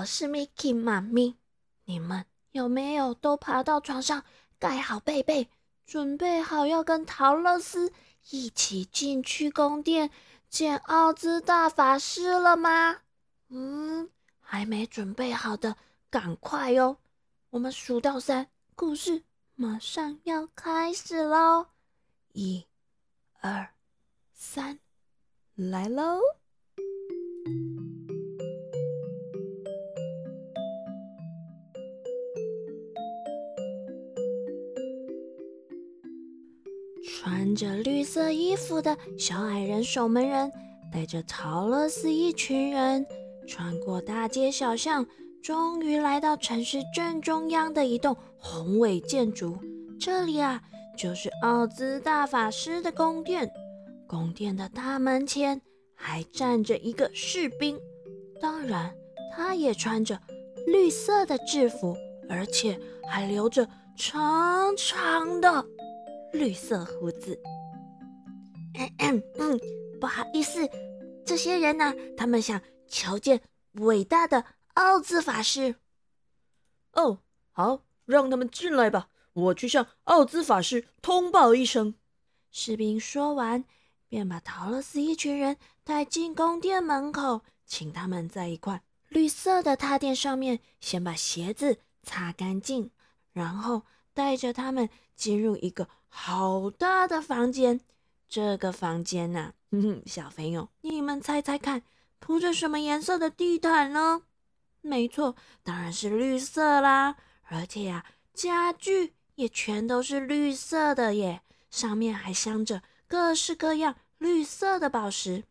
我是 Miki 妈咪。你们有没有都爬到床上，盖好被被，准备好要跟陶乐斯一起进去宫殿见奥兹大法师了吗？嗯，还没准备好的，赶快哟！我们数到三，故事马上要开始喽！一、二、三，来喽！穿着绿色衣服的小矮人守门人，带着陶乐斯一群人，穿过大街小巷，终于来到城市正中央的一栋宏伟建筑。这里啊，就是奥兹大法师的宫殿。宫殿的大门前还站着一个士兵，当然，他也穿着绿色的制服，而且还留着长长的。绿色胡子，嗯嗯，不好意思，这些人呢？他们想求见伟大的奥兹法师。哦，好，让他们进来吧，我去向奥兹法师通报一声。士兵说完，便把陶乐斯一群人带进宫殿门口，请他们在一块绿色的踏垫上面先把鞋子擦干净，然后带着他们进入一个。好大的房间，这个房间呐，小朋友，你们猜猜看，铺着什么颜色的地毯呢？没错，当然是绿色啦。而且呀，家具也全都是绿色的耶，上面还镶着各式各样绿色的宝石。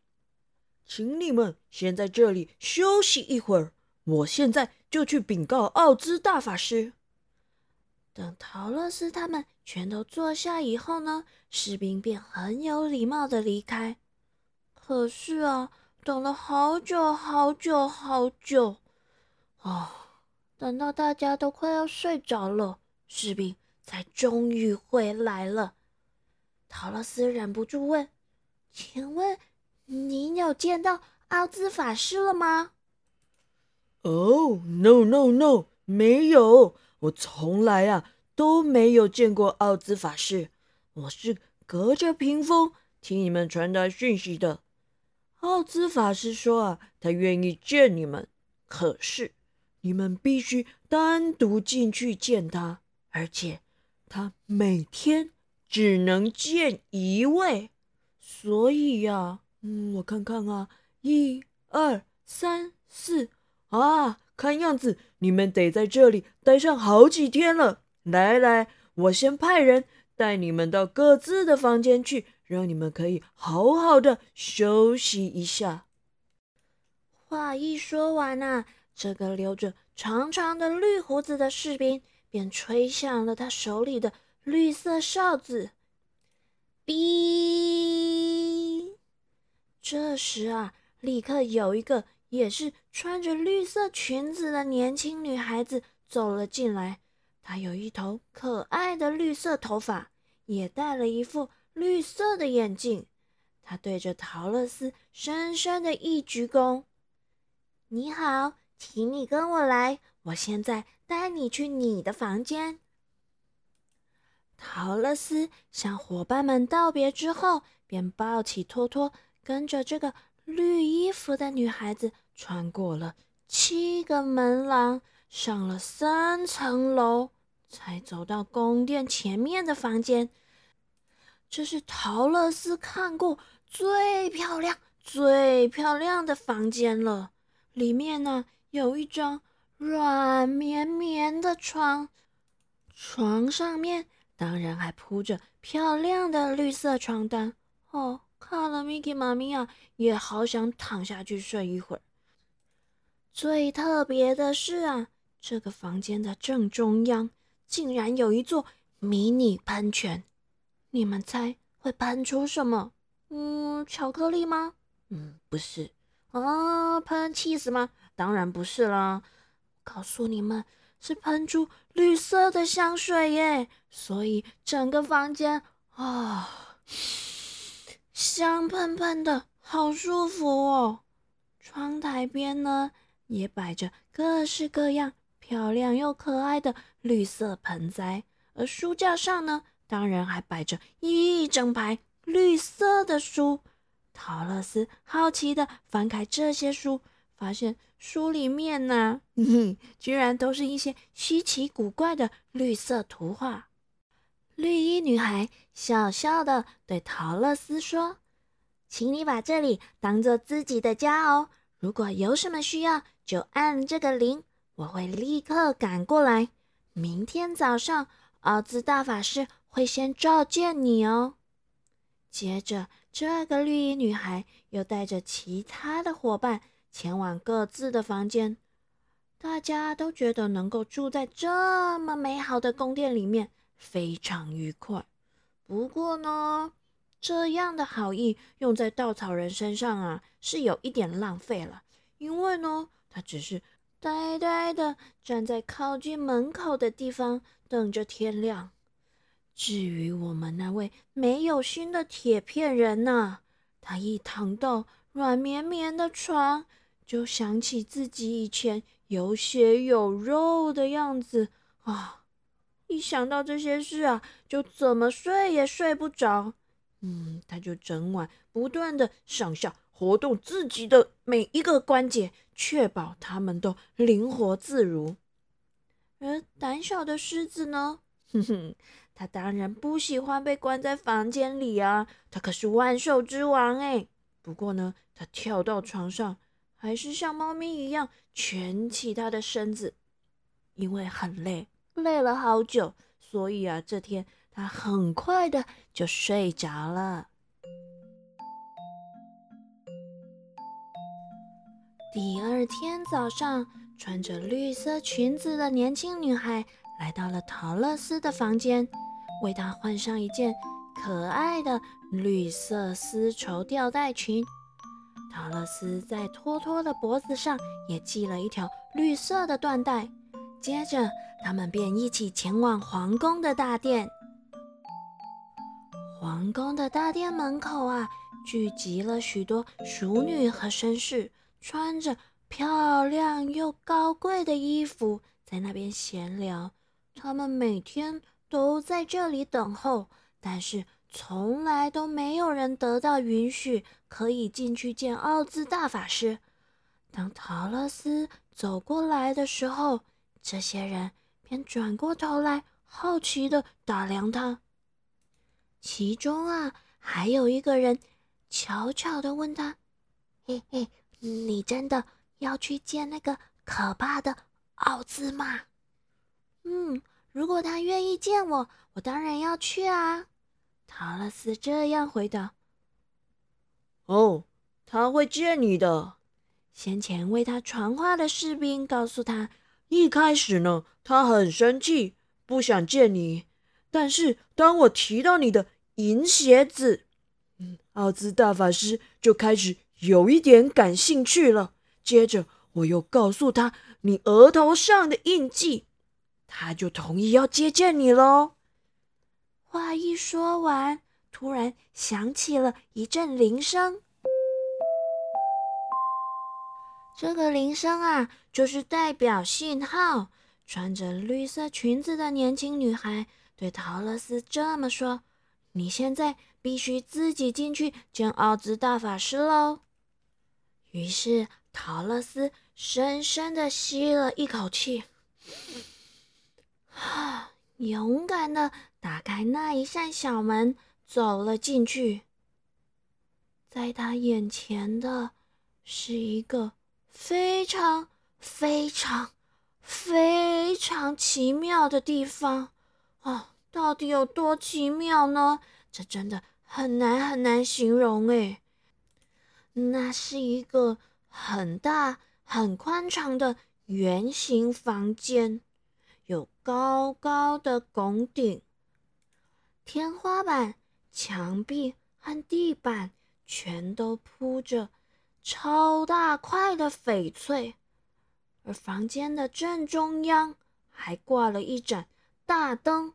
请你们先在这里休息一会儿，我现在就去禀告奥兹大法师。等陶乐斯他们全都坐下以后呢，士兵便很有礼貌的离开。可是啊，等了好久好久好久，啊，等到大家都快要睡着了，士兵才终于回来了。陶乐斯忍不住问：“请问您有见到奥兹法师了吗？”“哦，no no no，没有。”我从来啊都没有见过奥兹法师，我是隔着屏风听你们传达讯息的。奥兹法师说啊，他愿意见你们，可是你们必须单独进去见他，而且他每天只能见一位。所以呀，嗯，我看看啊，一二三四啊。看样子你们得在这里待上好几天了。来来，我先派人带你们到各自的房间去，让你们可以好好的休息一下。话一说完啊，这个留着长长的绿胡子的士兵便吹响了他手里的绿色哨子。哔！这时啊，立刻有一个。也是穿着绿色裙子的年轻女孩子走了进来。她有一头可爱的绿色头发，也戴了一副绿色的眼镜。她对着陶乐斯深深的一鞠躬：“你好，请你跟我来，我现在带你去你的房间。”陶乐斯向伙伴们道别之后，便抱起托托，跟着这个。绿衣服的女孩子穿过了七个门廊，上了三层楼，才走到宫殿前面的房间。这是陶乐斯看过最漂亮、最漂亮的房间了。里面呢，有一张软绵绵的床，床上面当然还铺着漂亮的绿色床单哦。看了，Miki 妈咪啊，也好想躺下去睡一会儿。最特别的是啊，这个房间的正中央竟然有一座迷你喷泉。你们猜会喷出什么？嗯，巧克力吗？嗯，不是。啊，喷气死吗？当然不是啦。告诉你们，是喷出绿色的香水耶。所以整个房间啊。香喷喷的，好舒服哦！窗台边呢，也摆着各式各样漂亮又可爱的绿色盆栽，而书架上呢，当然还摆着一整排绿色的书。陶乐斯好奇的翻开这些书，发现书里面呢，居然都是一些稀奇古怪的绿色图画。绿衣女孩笑笑的对陶乐斯说。请你把这里当做自己的家哦。如果有什么需要，就按这个铃，我会立刻赶过来。明天早上，奥兹大法师会先召见你哦。接着，这个绿衣女孩又带着其他的伙伴前往各自的房间。大家都觉得能够住在这么美好的宫殿里面非常愉快。不过呢，这样的好意用在稻草人身上啊，是有一点浪费了。因为呢，他只是呆呆的站在靠近门口的地方，等着天亮。至于我们那位没有心的铁片人呐，他一躺到软绵绵的床，就想起自己以前有血有肉的样子啊！一想到这些事啊，就怎么睡也睡不着。嗯，他就整晚不断的上下活动自己的每一个关节，确保他们都灵活自如。而胆小的狮子呢？哼哼，他当然不喜欢被关在房间里啊，他可是万兽之王哎。不过呢，他跳到床上，还是像猫咪一样蜷起他的身子，因为很累，累了好久，所以啊，这天。他很快的就睡着了。第二天早上，穿着绿色裙子的年轻女孩来到了陶乐斯的房间，为他换上一件可爱的绿色丝绸吊带裙。陶乐斯在托托的脖子上也系了一条绿色的缎带。接着，他们便一起前往皇宫的大殿。皇宫的大殿门口啊，聚集了许多淑女和绅士，穿着漂亮又高贵的衣服，在那边闲聊。他们每天都在这里等候，但是从来都没有人得到允许可以进去见奥兹大法师。当陶乐斯走过来的时候，这些人便转过头来，好奇的打量他。其中啊，还有一个人悄悄的问他：“嘿嘿，你真的要去见那个可怕的奥兹吗？”“嗯，如果他愿意见我，我当然要去啊。”陶乐斯这样回答。“哦，他会见你的。”先前为他传话的士兵告诉他：“一开始呢，他很生气，不想见你。”但是当我提到你的银鞋子，嗯，奥兹大法师就开始有一点感兴趣了。接着我又告诉他你额头上的印记，他就同意要接见你喽。话一说完，突然响起了一阵铃声。这个铃声啊，就是代表信号。穿着绿色裙子的年轻女孩。对陶乐斯这么说：“你现在必须自己进去见奥兹大法师喽。”于是陶乐斯深深的吸了一口气，啊，勇敢的打开那一扇小门，走了进去。在他眼前的是一个非常非常非常奇妙的地方。哦，到底有多奇妙呢？这真的很难很难形容诶。那是一个很大、很宽敞的圆形房间，有高高的拱顶，天花板、墙壁和地板全都铺着超大块的翡翠，而房间的正中央还挂了一盏。大灯，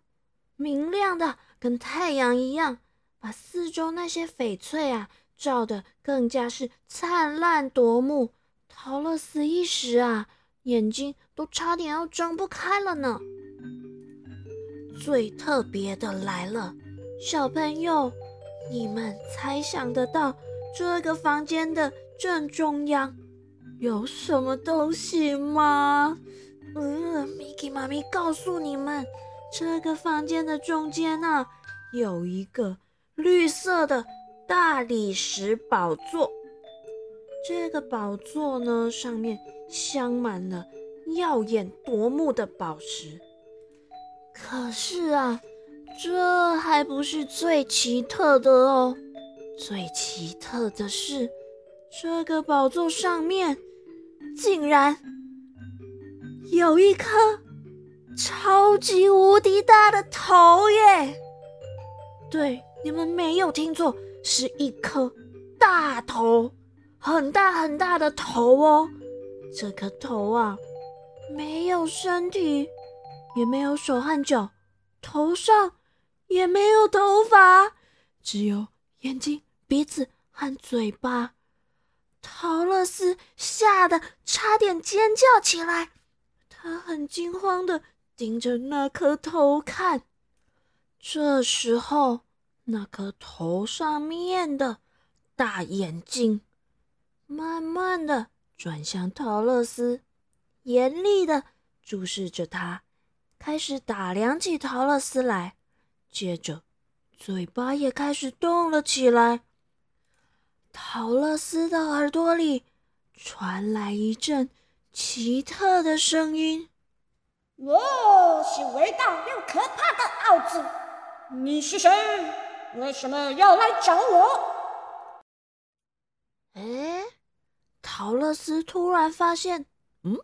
明亮的跟太阳一样，把四周那些翡翠啊照得更加是灿烂夺目。陶乐斯一时啊，眼睛都差点要睁不开了呢。最特别的来了，小朋友，你们猜想得到这个房间的正中央有什么东西吗？嗯，Miki 妈咪告诉你们，这个房间的中间呢，有一个绿色的大理石宝座。这个宝座呢，上面镶满了耀眼夺目的宝石。可是啊，这还不是最奇特的哦。最奇特的是，这个宝座上面竟然有一颗超级无敌大的头耶！对，你们没有听错，是一颗大头，很大很大的头哦。这颗头啊，没有身体。也没有手和脚，头上也没有头发，只有眼睛、鼻子和嘴巴。陶乐斯吓得差点尖叫起来，他很惊慌的盯着那颗头看。这时候，那颗头上面的大眼睛慢慢的转向陶乐斯，严厉的注视着他。开始打量起陶乐斯来，接着嘴巴也开始动了起来。陶乐斯的耳朵里传来一阵奇特的声音：“我是伟大又可怕的奥兹，你是谁？为什么要来找我？”哎，陶乐斯突然发现，嗯，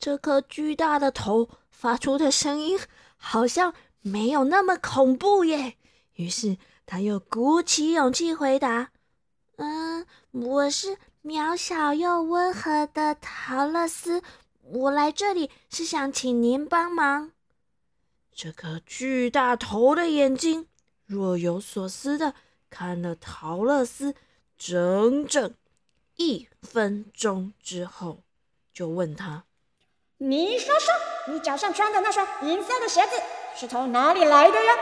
这颗巨大的头。发出的声音好像没有那么恐怖耶。于是他又鼓起勇气回答：“嗯，我是渺小又温和的陶乐斯，我来这里是想请您帮忙。”这颗巨大头的眼睛若有所思的看了陶乐斯整整一分钟之后，就问他：“你说说。”你脚上穿的那双银色的鞋子是从哪里来的呀？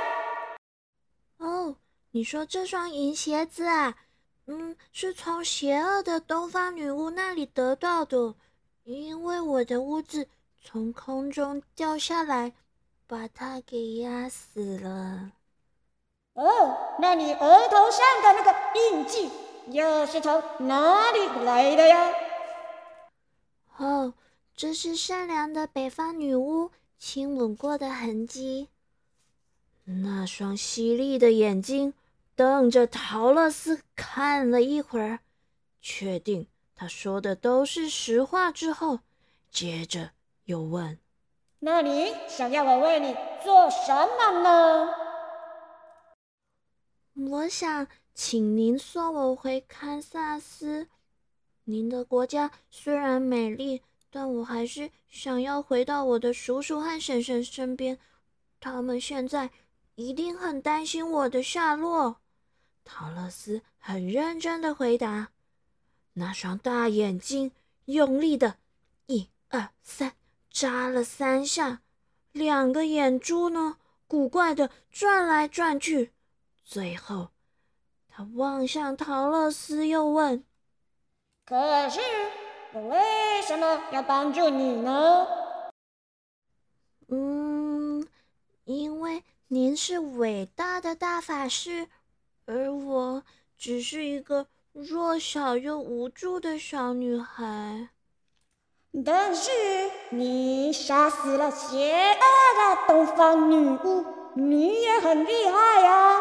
哦，你说这双银鞋子啊，嗯，是从邪恶的东方女巫那里得到的，因为我的屋子从空中掉下来，把它给压死了。哦，那你额头上的那个印记又是从哪里来的呀？哦。这是善良的北方女巫亲吻过的痕迹。那双犀利的眼睛瞪着陶乐斯看了一会儿，确定他说的都是实话之后，接着又问：“那你想要我为你做什么呢？”“我想请您送我回堪萨斯。您的国家虽然美丽。”但我还是想要回到我的叔叔和婶婶身边，他们现在一定很担心我的下落。陶乐斯很认真的回答，那双大眼睛用力的，一二三，眨了三下，两个眼珠呢，古怪的转来转去。最后，他望向陶乐斯，又问：“可是？”我为什么要帮助你呢？嗯，因为您是伟大的大法师，而我只是一个弱小又无助的小女孩。但是你杀死了邪恶的东方女巫，你也很厉害呀。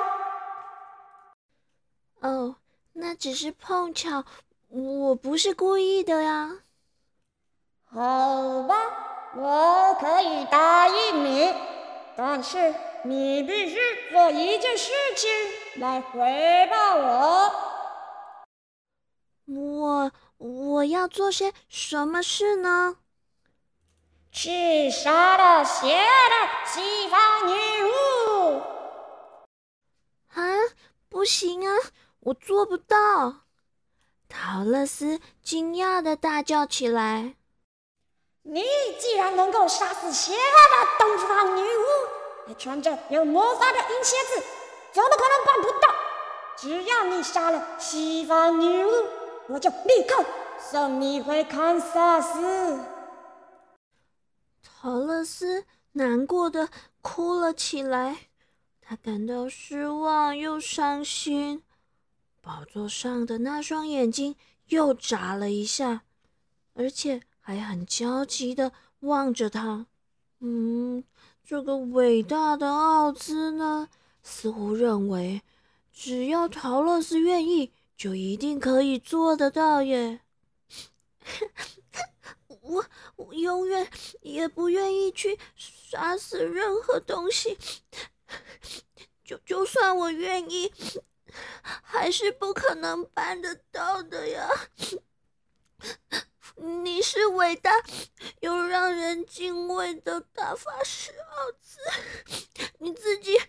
哦，那只是碰巧。我不是故意的呀。好吧，我可以答应你，但是你必须做一件事情来回报我。我我要做些什么事呢？去杀了邪恶的西方女巫。啊，不行啊！我做不到！陶乐斯惊讶的大叫起来：“你既然能够杀死邪恶的东方女巫，穿着有魔法的银鞋子，怎么可能办不到？只要你杀了西方女巫，我就立刻送你回堪萨斯。”陶乐斯难过的哭了起来，他感到失望又伤心。宝座上的那双眼睛又眨了一下，而且还很焦急的望着他。嗯，这个伟大的奥兹呢，似乎认为，只要陶乐斯愿意，就一定可以做得到耶。我我永远也不愿意去杀死任何东西，就就算我愿意，还是不可能办得到的呀！你是伟大又让人敬畏的大法师奥兹，你自己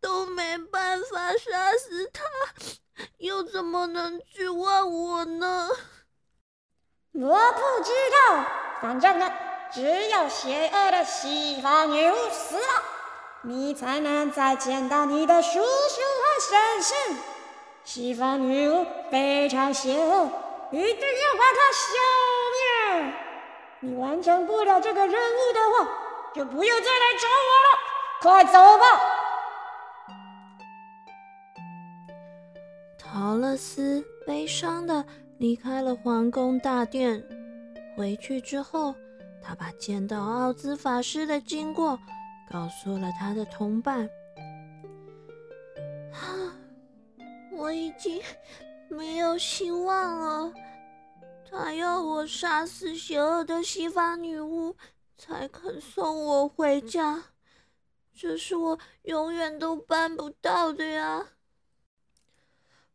都没办法杀死他，又怎么能指望我呢？我不知道，反正呢，只有邪恶的西方女巫死了，你才能再见到你的叔叔和婶婶。西方女巫非常邪恶，一定要把她消灭。你完成不了这个任务的话，就不用再来找我了，快走吧。陶乐斯悲伤的。离开了皇宫大殿，回去之后，他把见到奥兹法师的经过告诉了他的同伴。啊，我已经没有希望了。他要我杀死邪恶的西方女巫，才肯送我回家。这是我永远都办不到的呀，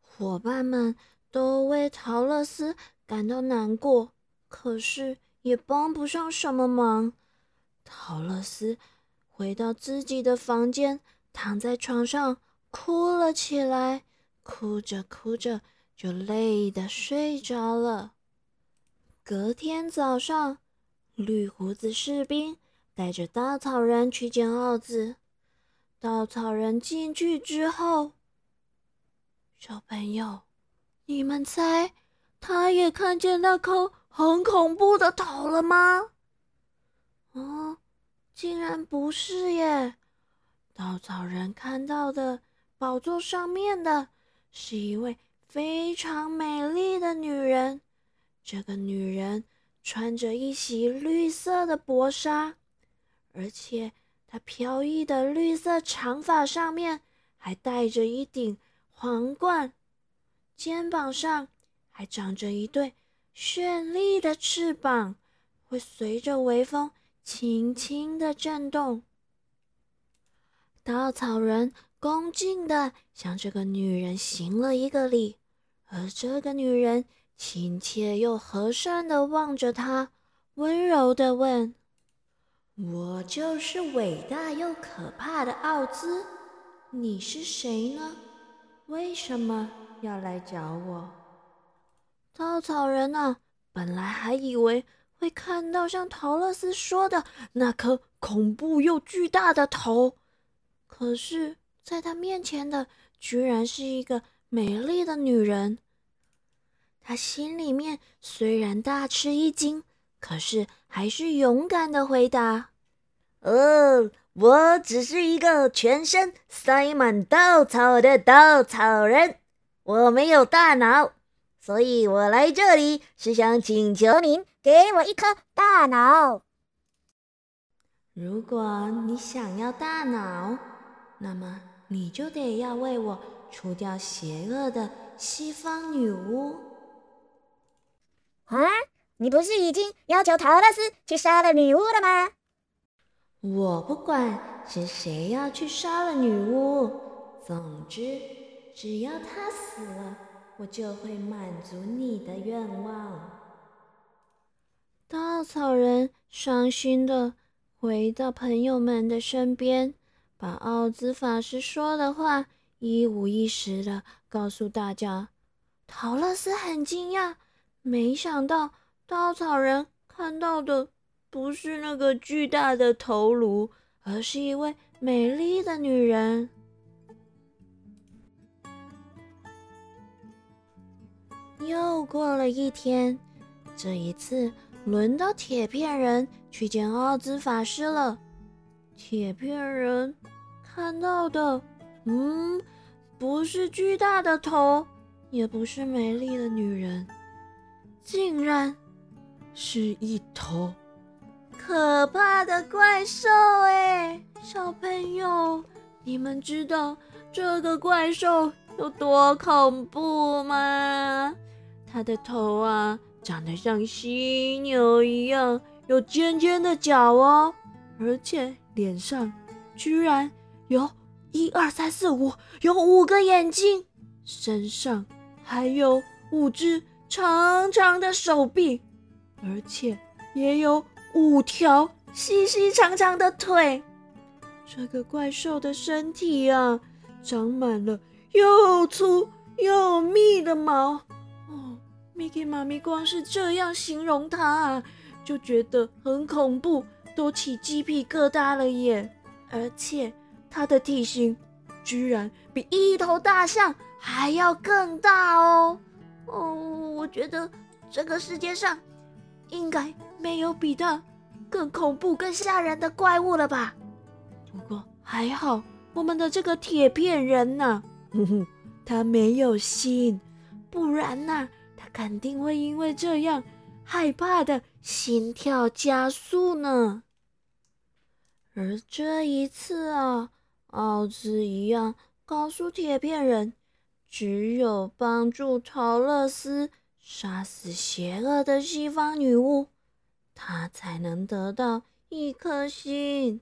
伙伴们。都为陶乐斯感到难过，可是也帮不上什么忙。陶乐斯回到自己的房间，躺在床上哭了起来，哭着哭着就累得睡着了。隔天早上，绿胡子士兵带着稻草人去见奥兹。稻草人进去之后，小朋友。你们猜，他也看见那颗很恐怖的头了吗？哦，竟然不是耶！稻草人看到的宝座上面的是一位非常美丽的女人。这个女人穿着一袭绿色的薄纱，而且她飘逸的绿色长发上面还戴着一顶皇冠。肩膀上还长着一对绚丽的翅膀，会随着微风轻轻的震动。稻草人恭敬的向这个女人行了一个礼，而这个女人亲切又和善的望着他，温柔的问：“我就是伟大又可怕的奥兹，你是谁呢？为什么？”要来找我，稻草人啊！本来还以为会看到像陶乐斯说的那颗恐怖又巨大的头，可是在他面前的居然是一个美丽的女人。他心里面虽然大吃一惊，可是还是勇敢的回答：“哦，我只是一个全身塞满稻草的稻草人。”我没有大脑，所以我来这里是想请求您给我一颗大脑。如果你想要大脑，那么你就得要为我除掉邪恶的西方女巫。啊，你不是已经要求陶乐斯去杀了女巫了吗？我不管是谁要去杀了女巫，总之。只要他死了，我就会满足你的愿望。稻草人伤心的回到朋友们的身边，把奥兹法师说的话一五一十的告诉大家。陶乐斯很惊讶，没想到稻草人看到的不是那个巨大的头颅，而是一位美丽的女人。又过了一天，这一次轮到铁片人去见奥兹法师了。铁片人看到的，嗯，不是巨大的头，也不是美丽的女人，竟然是一头可怕的怪兽！哎，小朋友，你们知道这个怪兽有多恐怖吗？它的头啊，长得像犀牛一样，有尖尖的角哦，而且脸上居然有一二三四五，有五个眼睛，身上还有五只长长的手臂，而且也有五条细细长长的腿。这个怪兽的身体啊，长满了又粗又密的毛。哦 Mickey 妈咪光是这样形容它啊，就觉得很恐怖，都起鸡皮疙瘩了耶！而且它的体型居然比一头大象还要更大哦！哦，我觉得这个世界上应该没有比它更恐怖、更吓人的怪物了吧？不过还好，我们的这个铁片人呐，哼哼，他没有心，不然呐。肯定会因为这样害怕的心跳加速呢。而这一次啊，奥兹一样告诉铁片人，只有帮助陶乐斯杀死邪恶的西方女巫，他才能得到一颗心。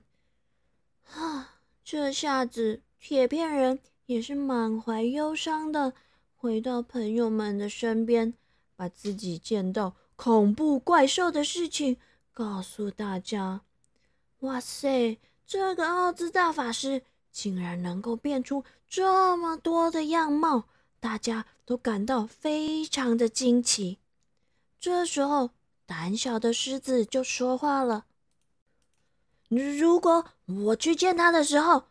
啊，这下子铁片人也是满怀忧伤的回到朋友们的身边。把自己见到恐怖怪兽的事情告诉大家。哇塞，这个奥兹大法师竟然能够变出这么多的样貌，大家都感到非常的惊奇。这时候，胆小的狮子就说话了：“如果我去见他的时候，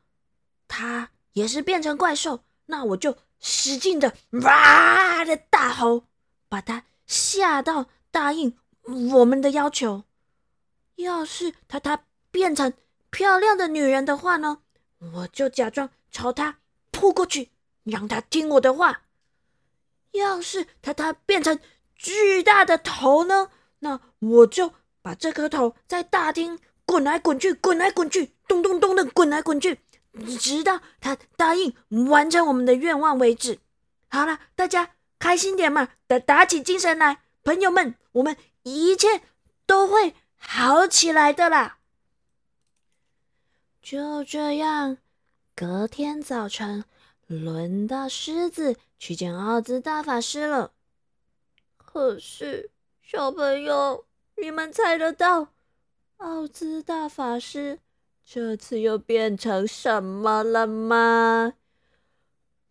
他也是变成怪兽，那我就使劲的哇的大吼。”把他吓到，答应我们的要求。要是他他变成漂亮的女人的话呢，我就假装朝他扑过去，让他听我的话。要是他他变成巨大的头呢，那我就把这颗头在大厅滚来滚去，滚来滚去，咚咚咚的滚来滚去，直到他答应完成我们的愿望为止。好了，大家。开心点嘛，打打起精神来，朋友们，我们一切都会好起来的啦。就这样，隔天早晨，轮到狮子去见奥兹大法师了。可是，小朋友，你们猜得到奥兹大法师这次又变成什么了吗？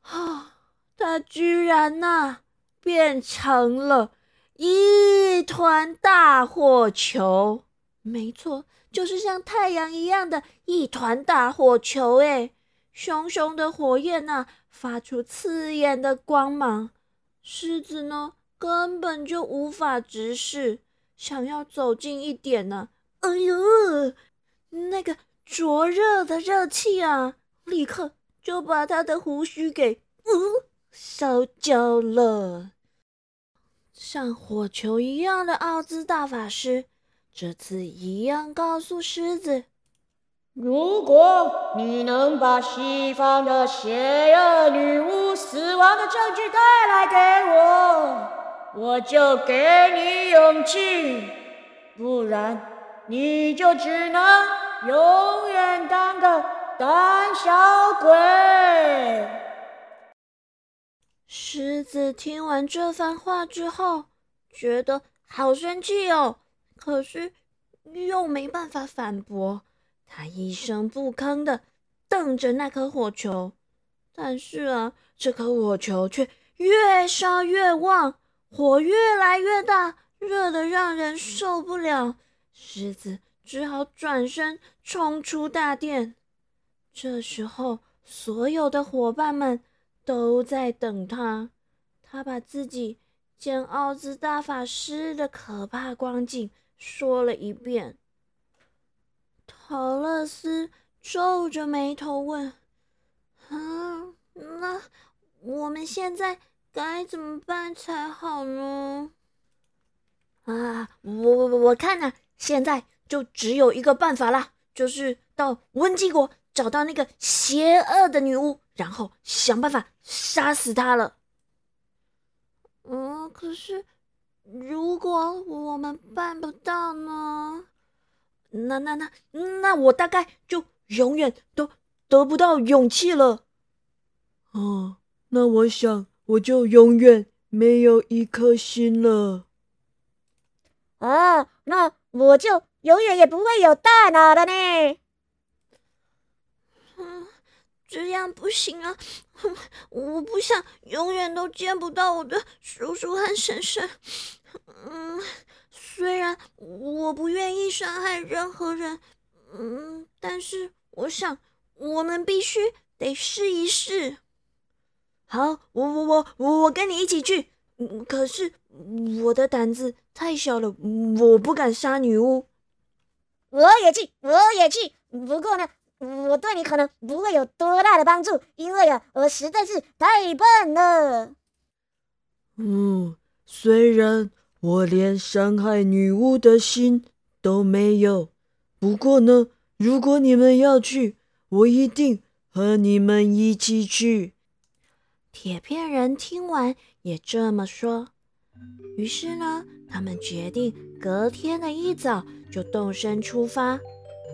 啊！他居然呐变成了一团大火球，没错，就是像太阳一样的一团大火球。哎，熊熊的火焰呐，发出刺眼的光芒。狮子呢，根本就无法直视，想要走近一点呢，哎呦，那个灼热的热气啊，立刻就把他的胡须给嗯。烧焦了，像火球一样的奥兹大法师，这次一样告诉狮子：“如果你能把西方的邪恶女巫死亡的证据带来给我，我就给你勇气；不然，你就只能永远当个胆小鬼。”狮子听完这番话之后，觉得好生气哦，可是又没办法反驳。他一声不吭的瞪着那颗火球，但是啊，这颗火球却越烧越旺，火越来越大，热得让人受不了。狮子只好转身冲出大殿。这时候，所有的伙伴们都在等他。他把自己见奥兹大法师的可怕光景说了一遍。陶乐斯皱着眉头问：“啊，那我们现在该怎么办才好呢？”啊，我我我看呢，现在就只有一个办法啦，就是到温基国找到那个邪恶的女巫，然后想办法杀死她了。嗯，可是如果我们办不到呢？那那那那我大概就永远都得不到勇气了。哦，那我想我就永远没有一颗心了。啊，那我就永远也不会有大脑了呢。嗯，这样不行啊！我不想永远都见不到我的叔叔和婶婶。嗯。虽然我不愿意伤害任何人，嗯，但是我想我们必须得试一试。好，我我我我跟你一起去。可是我的胆子太小了，我不敢杀女巫。我也去，我也去。不过呢，我对你可能不会有多大的帮助，因为啊，我实在是太笨了。嗯，虽然。我连伤害女巫的心都没有。不过呢，如果你们要去，我一定和你们一起去。铁片人听完也这么说。于是呢，他们决定隔天的一早就动身出发。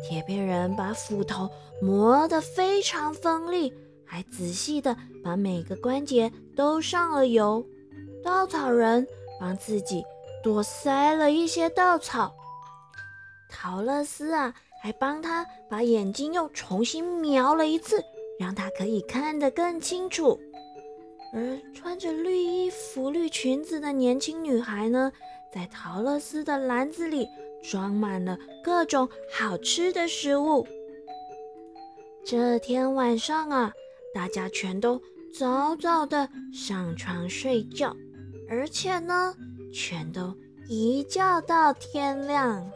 铁片人把斧头磨得非常锋利，还仔细的把每个关节都上了油。稻草人帮自己。多塞了一些稻草，陶乐斯啊，还帮他把眼睛又重新瞄了一次，让他可以看得更清楚。而穿着绿衣服、绿裙子的年轻女孩呢，在陶乐斯的篮子里装满了各种好吃的食物。这天晚上啊，大家全都早早的上床睡觉，而且呢。全都一觉到天亮。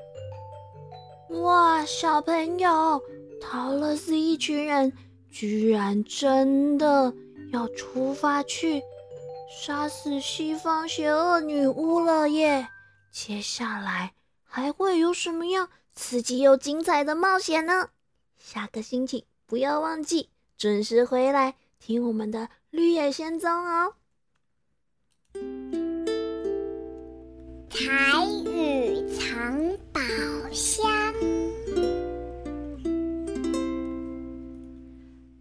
哇，小朋友，陶乐斯一群人居然真的要出发去杀死西方邪恶女巫了耶！接下来还会有什么样刺激又精彩的冒险呢？下个星期不要忘记准时回来听我们的《绿野仙踪》哦。彩雨藏宝箱。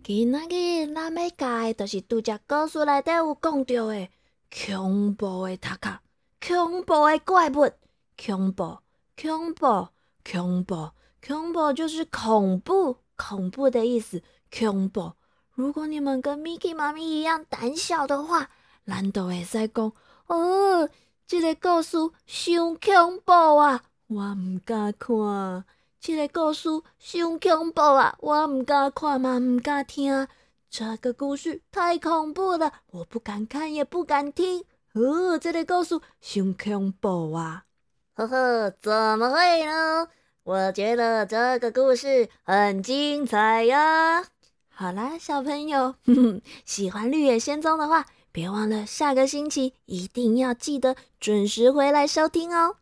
今仔日咱要教的，就是拄只故事内底有讲到的恐怖的塔卡，恐怖的怪物，恐怖，恐怖，恐怖，恐怖，就是恐怖，恐怖的意思。恐怖。如果你们跟 Miki 妈咪一样胆小的话，咱都会使讲哦。这个故事伤恐怖啊！我唔敢看。这个故事伤恐怖啊！我唔敢看嘛，唔敢听。这个故事太恐怖了，我不敢看，也不敢听。哦，这个故事伤恐怖啊！呵呵，怎么会呢？我觉得这个故事很精彩呀！好啦，小朋友，喜欢《绿野仙踪》的话。别忘了，下个星期一定要记得准时回来收听哦。